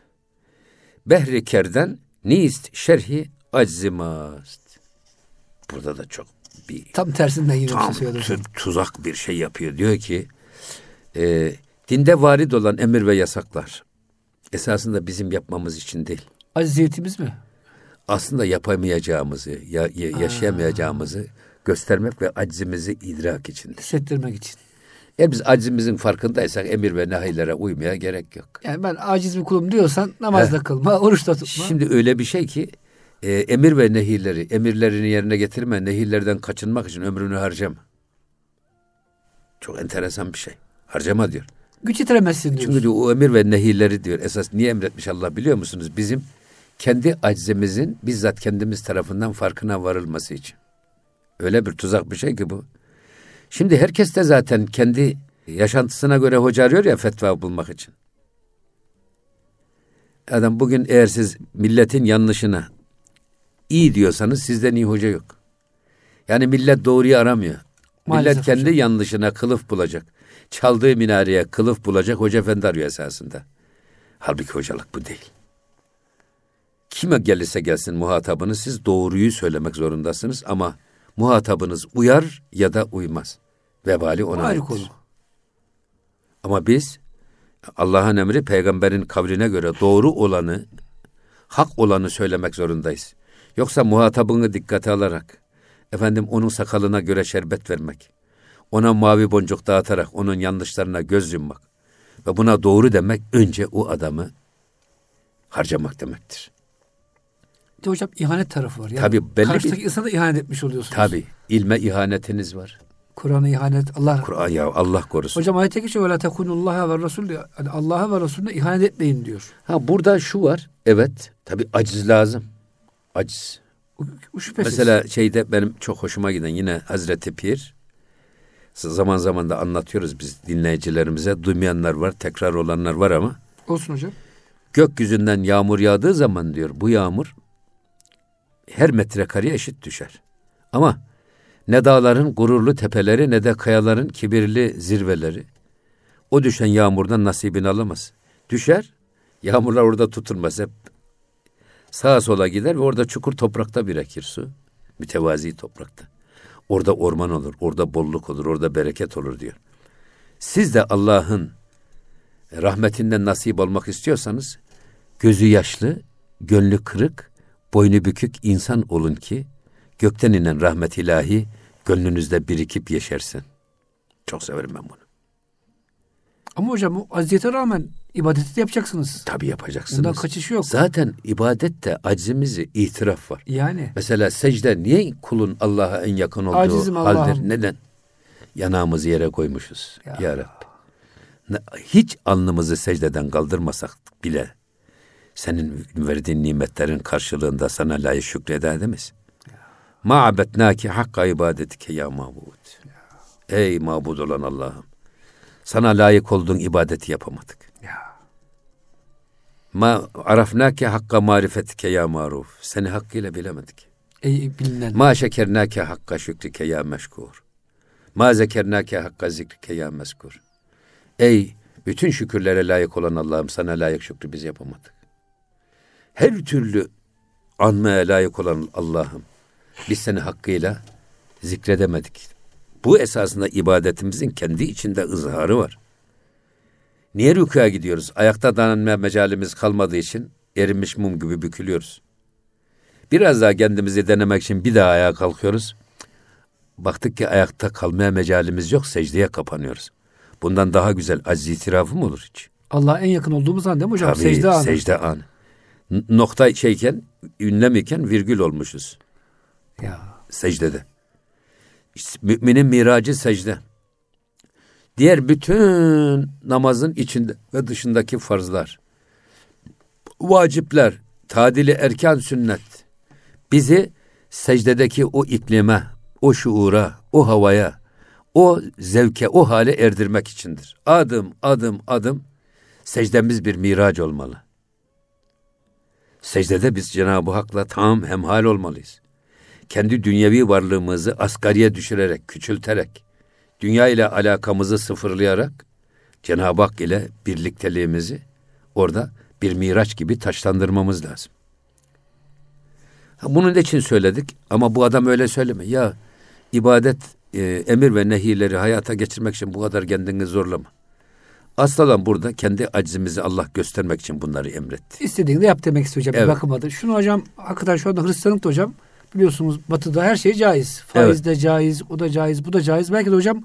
Behri kerden nist şerhi aczimast. Burada da çok bir Tam tersinden yine bir tam şey hocam. tu- tuzak bir şey yapıyor. Diyor ki e, dinde varid olan emir ve yasaklar esasında bizim yapmamız için değil. Acziyetimiz mi? aslında yapamayacağımızı, ya, ya- yaşayamayacağımızı göstermek ve aczimizi idrak için. Hissettirmek için. Eğer biz aczimizin farkındaysak emir ve nahilere uymaya gerek yok. Yani ben aciz bir kulum diyorsan namazda kılma, oruç da tutma. Şimdi öyle bir şey ki e, emir ve nehirleri, emirlerini yerine getirme, nehirlerden kaçınmak için ömrünü harcama. Çok enteresan bir şey. Harcama diyor. Güç yetiremezsin diyorsun. Çünkü diyor, o emir ve nehirleri diyor esas niye emretmiş Allah biliyor musunuz? Bizim kendi aczimizin bizzat kendimiz tarafından farkına varılması için. Öyle bir tuzak bir şey ki bu. Şimdi herkes de zaten kendi yaşantısına göre hoca arıyor ya fetva bulmak için. Adam bugün eğer siz milletin yanlışına iyi diyorsanız sizden iyi hoca yok. Yani millet doğruyu aramıyor. Maalesef millet kendi hocam. yanlışına kılıf bulacak. Çaldığı minareye kılıf bulacak hoca efendi arıyor esasında. Halbuki hocalık bu değil. Kime gelirse gelsin muhatabınız siz doğruyu söylemek zorundasınız ama muhatabınız uyar ya da uymaz. Vebali ona Ayrı aittir. konu. Ama biz Allah'ın emri peygamberin kavline göre doğru olanı, hak olanı söylemek zorundayız. Yoksa muhatabını dikkate alarak, efendim onun sakalına göre şerbet vermek, ona mavi boncuk dağıtarak onun yanlışlarına göz yummak ve buna doğru demek önce o adamı harcamak demektir. De hocam ihanet tarafı var. Yani tabii belli karşıdaki bir... insana ihanet etmiş oluyorsunuz. Tabii. ilme ihanetiniz var. Kur'an'a ihanet Allah Kur'an ya Allah korusun. Hocam ayet-i kerime la takunullaha ve rasul yani Allah'a ve Resulüne ihanet etmeyin diyor. Ha burada şu var. Evet. Tabii aciz lazım. Aciz. Şüphesiz. Mesela şeyde benim çok hoşuma giden yine Hazreti Pir zaman zaman da anlatıyoruz biz dinleyicilerimize. Duymayanlar var, tekrar olanlar var ama Olsun hocam. gökyüzünden yağmur yağdığı zaman diyor bu yağmur her metrekareye eşit düşer. Ama ne dağların gururlu tepeleri ne de kayaların kibirli zirveleri o düşen yağmurdan nasibini alamaz. Düşer, Yağmurlar orada tutulmaz hep sağa sola gider ve orada çukur toprakta birikir su. Mütevazi toprakta. Orada orman olur, orada bolluk olur, orada bereket olur diyor. Siz de Allah'ın rahmetinden nasip olmak istiyorsanız gözü yaşlı, gönlü kırık, boynu bükük insan olun ki gökten inen rahmet ilahi gönlünüzde birikip yeşersin. Çok severim ben bunu. Ama hocam o aziyete rağmen ibadeti de yapacaksınız. Tabii yapacaksınız. Bundan kaçışı yok. Zaten ibadette acizimizi itiraf var. Yani. Mesela secde niye kulun Allah'a en yakın olduğu Acizim haldir? Neden? Yanağımızı yere koymuşuz. Ya. Ya, Rabbi. Hiç alnımızı secdeden kaldırmasak bile senin verdiğin nimetlerin karşılığında sana layık şükreder miyiz? Ma abetnaki hakka ibadetike ya mabud. Ey mabud olan Allah'ım. Sana layık olduğun ibadeti yapamadık. Ya. Ma arafnake hakka marifetike ya maruf. Seni hakkıyla bilemedik. Ey bilinen. Ma şekernake hakka şükrike ya meşkur. Ma zekernake hakka zikrike ya meskur. Ey bütün şükürlere layık olan Allah'ım sana layık şükrü biz yapamadık. Her türlü anmaya layık olan Allah'ım biz seni hakkıyla zikredemedik. Bu esasında ibadetimizin kendi içinde ızharı var. Niye rükuya gidiyoruz? Ayakta dayanmaya mecalimiz kalmadığı için erimiş mum gibi bükülüyoruz. Biraz daha kendimizi denemek için bir daha ayağa kalkıyoruz. Baktık ki ayakta kalmaya mecalimiz yok, secdeye kapanıyoruz. Bundan daha güzel aziz itirafı mı olur hiç? Allah'a en yakın olduğumuz an değil mi hocam? Tabii, secde anı. Secde anı. N- Nokta şeyken, ünlem iken virgül olmuşuz Ya. secdede. Müminin miracı secde. Diğer bütün namazın içinde ve dışındaki farzlar, vacipler, tadili erkan sünnet bizi secdedeki o iklime, o şuura, o havaya, o zevke, o hale erdirmek içindir. Adım adım adım secdemiz bir miraç olmalı. Secdede biz Cenab-ı Hak'la tam hemhal olmalıyız kendi dünyevi varlığımızı asgariye düşürerek, küçülterek, dünya ile alakamızı sıfırlayarak Cenab-ı Hak ile birlikteliğimizi orada bir miraç gibi taşlandırmamız lazım. Ha, Bunun için söyledik ama bu adam öyle söyleme. Ya ibadet, e, emir ve nehileri hayata geçirmek için bu kadar kendini zorlama. Aslan burada kendi acizimizi Allah göstermek için bunları emretti. İstediğini yap demek istiyor hocam. Bir Evet. bakıma da. Şunu hocam hakikaten şu anda Hristiyanlıkta hocam biliyorsunuz batıda her şey caiz. Faiz de caiz, o da caiz, bu da caiz. Belki de hocam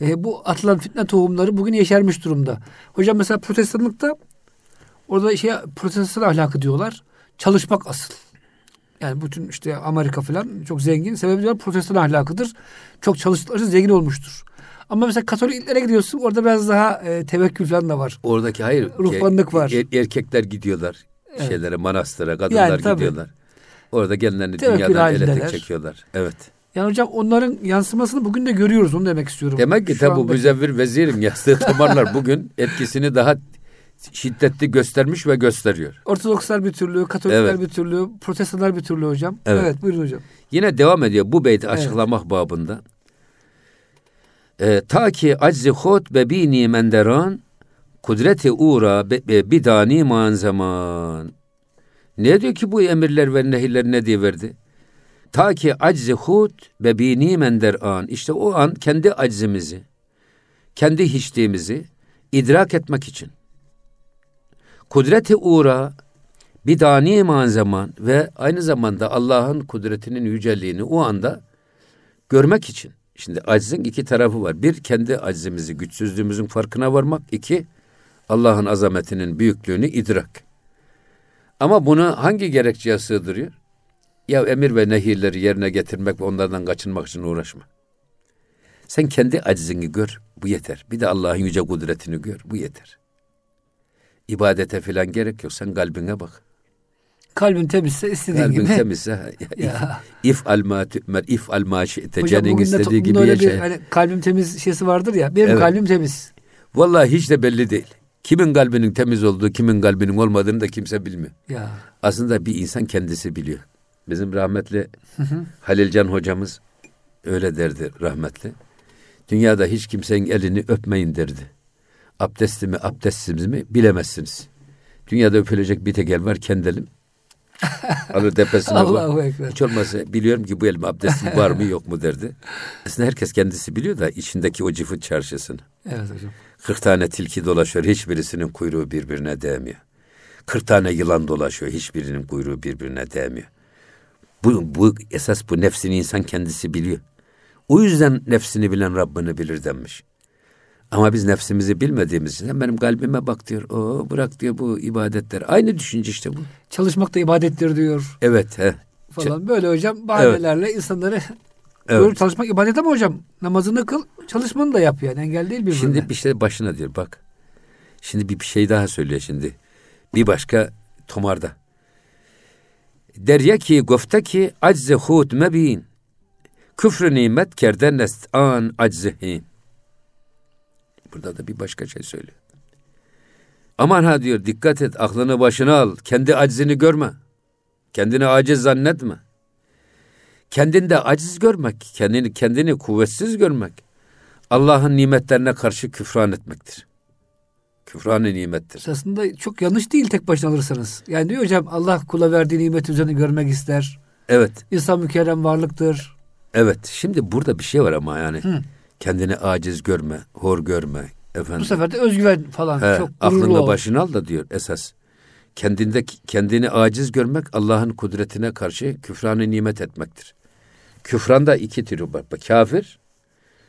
e, bu atılan fitne tohumları bugün yeşermiş durumda. Hocam mesela protestanlıkta orada şey protestan ahlakı diyorlar. Çalışmak asıl. Yani bütün işte Amerika falan çok zengin. Sebebi diyorlar protestan ahlakıdır. Çok çalıştıkları için zengin olmuştur. Ama mesela Katoliklere gidiyorsun orada biraz daha e, tevekkül falan da var. Oradaki hayır. Ruhbanlık var. er- erkekler gidiyorlar Evet. şeylere, manastıra, kadınlar Yani tabii. gidiyorlar. Orada genlerini Tevekkül dünyadan ele halindeler. tek çekiyorlar. Evet. Yani hocam onların yansımasını bugün de görüyoruz onu demek istiyorum. Demek ki tabi bu müzevvir vezirin yazdığı damarlar bugün etkisini daha şiddetli göstermiş ve gösteriyor. Ortodokslar bir türlü, Katolikler Evet. bir türlü, Protestanlar bir türlü hocam. Evet. Evet, buyurun hocam. Yine devam ediyor bu beyti açıklamak babında. Ee, ta ki aczi hot be bini menderan kudreti uğra bidani man zaman. Ne diyor ki bu emirler ve nehirler ne diye verdi? Ta ki aczi hut be bini menderan. İşte o an kendi aczimizi, kendi hiçliğimizi idrak etmek için. Kudreti uğra bidani man zaman ve aynı zamanda Allah'ın kudretinin yüceliğini o anda görmek için. Şimdi aczin iki tarafı var. Bir, kendi aczimizi, güçsüzlüğümüzün farkına varmak. İki, Allah'ın azametinin büyüklüğünü idrak. Ama bunu hangi gerekçeye sığdırıyor? Ya emir ve nehirleri yerine getirmek ve onlardan kaçınmak için uğraşma. Sen kendi aczini gör, bu yeter. Bir de Allah'ın yüce kudretini gör, bu yeter. İbadete filan gerek yok. Sen kalbine bak. Kalbin temizse istediğin Kalbin gibi. temizse Ya. if alma tümer if alma şi'te canın istediği gibi yaşa. hani kalbim temiz şeysi vardır ya. Benim Evet. kalbim temiz. Vallahi hiç de belli değil. Kimin kalbinin temiz olduğu, kimin kalbinin olmadığını da kimse bilmiyor. Ya. Aslında bir insan kendisi biliyor. Bizim rahmetli Halilcan hocamız öyle derdi rahmetli. Dünyada hiç kimsenin elini öpmeyin derdi. Abdestimi, abdestsiz mi bilemezsiniz. Dünyada öpülecek bir tek el var kendi elim. Alır tepesine Allahu Ekber. Hiç olmazsa biliyorum ki bu elim abdestim var mı yok mu derdi. Aslında herkes kendisi biliyor da içindeki o cıfıt çarşısını. Evet hocam. 40 tane tilki dolaşıyor hiçbirisinin kuyruğu birbirine değmiyor. 40 tane yılan dolaşıyor hiçbirinin kuyruğu birbirine değmiyor. Bu, bu esas bu nefsini insan kendisi biliyor. O yüzden nefsini bilen Rabbini bilir denmiş. Ama biz nefsimizi bilmediğimiz için benim kalbime bak diyor. O bırak diyor bu ibadetler. Aynı düşünce işte bu. Çalışmak da ibadettir diyor Evet. He. falan. Böyle hocam bahanelerle insanları Evet. Doğru çalışmak ibadet ama hocam namazını kıl çalışmanı da yap yani engel değil birbirine. Şimdi bir şey başına diyor bak. Şimdi bir, bir şey daha söylüyor şimdi. Bir başka tomarda. Derya ki gofte ki acze hud mebin. Küfrü nimet kerden nest an aczihin. Burada da bir başka şey söylüyor. Aman ha diyor dikkat et aklını başına al. Kendi aczini görme. Kendini aciz zannetme. Kendinde aciz görmek, kendini kendini kuvvetsiz görmek Allah'ın nimetlerine karşı küfran etmektir. Küfran-ı nimettir. Aslında çok yanlış değil tek başına alırsanız. Yani diyor hocam Allah kula verdiği nimet üzerine görmek ister. Evet, İnsan mükerrem varlıktır. evet. Şimdi burada bir şey var ama yani Hı. kendini aciz görme, hor görme. Efendim. Bu sefer de özgüven falan He, çok aklında ol. başına al da diyor esas. Kendinde kendini aciz görmek Allah'ın kudretine karşı küfranı nimet etmektir. Küfranda iki türü var. Kafir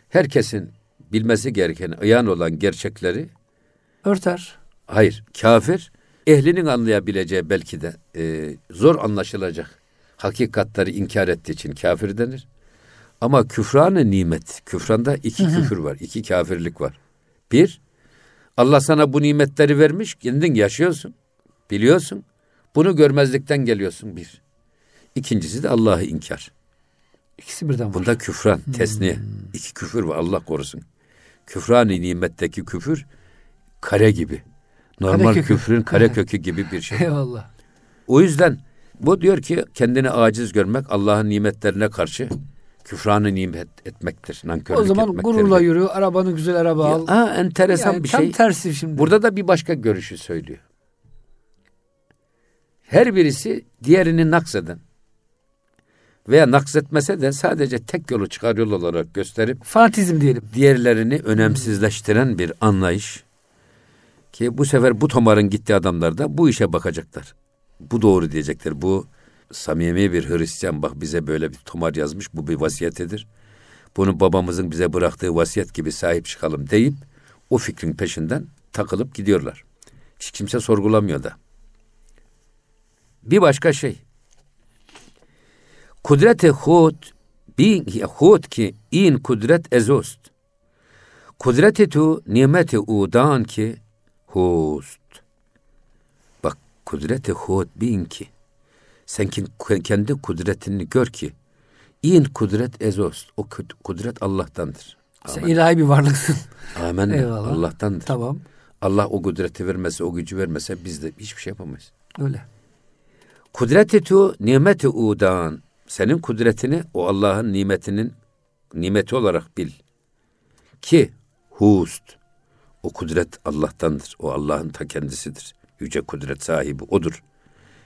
herkesin bilmesi gereken ayan olan gerçekleri Örter. Hayır, kafir ehlinin anlayabileceği belki de e, zor anlaşılacak hakikatleri inkar ettiği için kafir denir. Ama küfranı nimet, küfranda iki küfür var, iki kafirlik var. Bir, Allah sana bu nimetleri vermiş, kendin yaşıyorsun, biliyorsun. Bunu görmezlikten geliyorsun bir. İkincisi de Allah'ı inkar. İkisi birden var. Bunda küfran, tesniye. İki küfür var Allah korusun. Küfran-ı nimetteki küfür kare gibi. Normal Karekökü. küfrün kare kökü gibi bir şey. Eyvallah. O yüzden bu diyor ki kendini aciz görmek Allah'ın nimetlerine karşı küfranı nimet etmektir. Nankörlük O zaman etmektir. gururla yürü, arabanı güzel araba al. Aa, enteresan Yani bir tam şey. tersi şimdi. Burada da bir başka görüşü söylüyor. Her birisi diğerini nakseden veya naksetmese de sadece tek yolu çıkar yol olarak gösterip Fanatizm diyelim. diğerlerini önemsizleştiren bir anlayış ki bu sefer bu tomarın gittiği adamlar da bu işe bakacaklar. Bu doğru diyecekler. Bu samimi bir Hristiyan bak bize böyle bir tomar yazmış. Bu bir vasiyetidir. Bunu babamızın bize bıraktığı vasiyet gibi sahip çıkalım deyip o fikrin peşinden takılıp gidiyorlar. Hiç kimse sorgulamıyor da. Bir başka şey. Kudreti hud bin hud ki in kudret ezost. Kudreti tu nimeti udan ki hust. Bak kudreti hud bin ki. Sen kendi kudretini gör ki. İn kudret ezost. O kud- kudret Allah'tandır. Sen Amen. ilahi bir varlıksın. Amen. Eyvallah. Allah'tandır. tamam. Allah o kudreti vermese, o gücü vermese biz de hiçbir şey yapamayız. Öyle. Kudreti tu nimeti udan. Senin kudretini o Allah'ın nimetinin nimeti olarak bil. Ki hust. O kudret Allah'tandır. O Allah'ın ta kendisidir. Yüce kudret sahibi odur.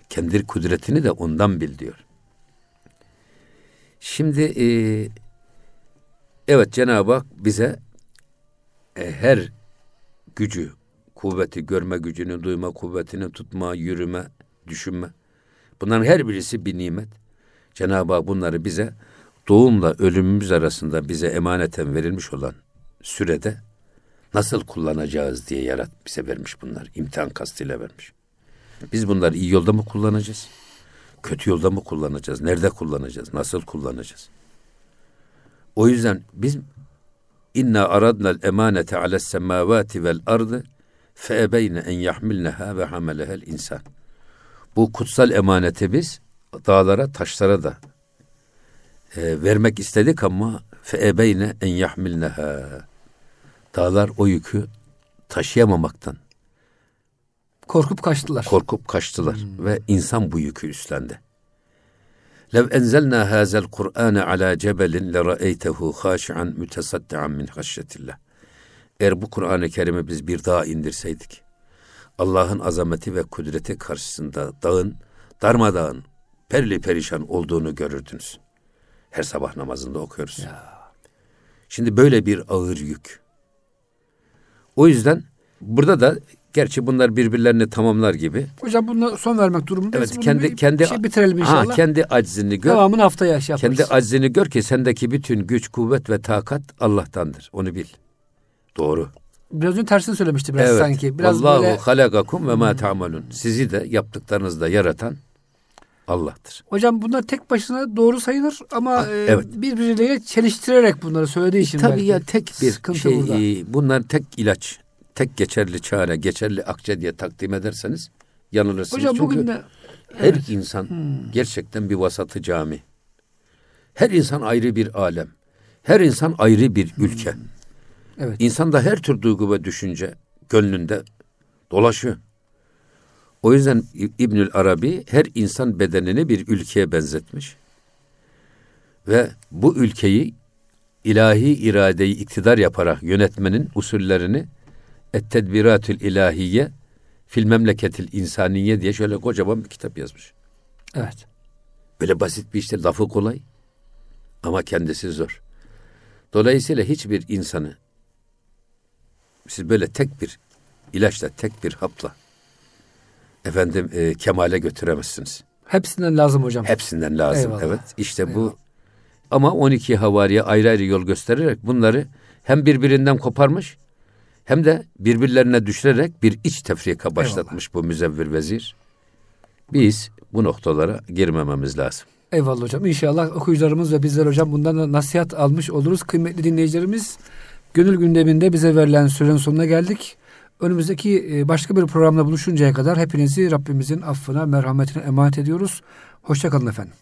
Kendi kudretini de ondan bil diyor. Şimdi e, evet Cenab-ı Hak bize e, her gücü, kuvveti, görme gücünü, duyma kuvvetini, tutma, yürüme, düşünme. Bunların her birisi bir nimet. Cenab-ı Hak bunları bize doğumla ölümümüz arasında bize emaneten verilmiş olan sürede nasıl kullanacağız diye yarat bize vermiş bunlar. İmtihan kastıyla vermiş. Biz bunları iyi yolda mı kullanacağız? Kötü yolda mı kullanacağız? Nerede kullanacağız? Nasıl kullanacağız? O yüzden biz İnna aradna'l emanete ales semavati vel ardı fe ebeyne en yahmilneha ve hamelehel insan. Bu kutsal emaneti biz dağlara, taşlara da e, vermek istedik ama fe ebeyne en yahmilneha. Dağlar o yükü taşıyamamaktan Korkup kaçtılar. korkup kaçtılar ve insan bu yükü üstlendi. Lev enzelna hazel Kur'ane ala cebelin le ra'eytehu haşi'an mütesaddian min haşyetillah. Eğer bu Kur'an-ı Kerim'i biz bir dağa indirseydik, Allah'ın azameti ve kudreti karşısında dağın darmadağın, perli perişan olduğunu görürdünüz. Her sabah namazında okuyoruz. Ya. Şimdi böyle bir ağır yük. O yüzden burada da gerçi bunlar birbirlerini tamamlar gibi. Hocam buna son vermek durumundayız. Evet kendi bir, kendi şey bitirelim inşallah. Ha, kendi aczini gör. Devamını haftaya şey Kendi aczini gör ki sendeki bütün güç, kuvvet ve takat Allah'tandır. Onu bil. Doğru. Biraz önce tersini söylemişti biraz evet. sanki. Biraz Vallahu böyle... halakakum ve ma ta'malun. Sizi de yaptıklarınızda yaratan Allah'tır. Hocam bunlar tek başına doğru sayılır ama ah, e, evet. birbirleriyle çeliştirerek bunları söylediği için e, Tabii belki. ya tek bir Sıkıntı şey burada. E, bunlar tek ilaç, tek geçerli çare, geçerli akçe diye takdim ederseniz yanılırsınız. Hocam Çünkü bugün de her evet. insan hmm. gerçekten bir vasatı cami. Her insan ayrı bir alem. Her insan ayrı bir ülke. Hmm. Evet. İnsan da her tür duygu ve düşünce gönlünde dolaşıyor. O yüzden İbnül Arabi her insan bedenini bir ülkeye benzetmiş. Ve bu ülkeyi ilahi iradeyi iktidar yaparak yönetmenin usullerini Et-Tedbiratül İlahiye fil memleketil insaniye diye şöyle kocaman bir kitap yazmış. Evet. Böyle basit bir işte lafı kolay ama kendisi zor. Dolayısıyla hiçbir insanı siz böyle tek bir ilaçla, tek bir hapla efendim e, kemale götüremezsiniz. Hepsinden lazım hocam. Hepsinden lazım. Eyvallah. Evet. İşte Eyvallah. bu ama 12 havariye ayrı ayrı yol göstererek bunları hem birbirinden koparmış hem de birbirlerine düşürerek bir iç tefrika başlatmış Eyvallah. bu müzevvir vezir. Biz bu noktalara girmememiz lazım. Eyvallah hocam. İnşallah okuyucularımız ve bizler hocam bundan da nasihat almış oluruz. Kıymetli dinleyicilerimiz Gönül gündeminde bize verilen sürenin sonuna geldik. Önümüzdeki e, başka bir programda buluşuncaya kadar hepinizi Rabbimizin affına, merhametine emanet ediyoruz. Hoşçakalın efendim.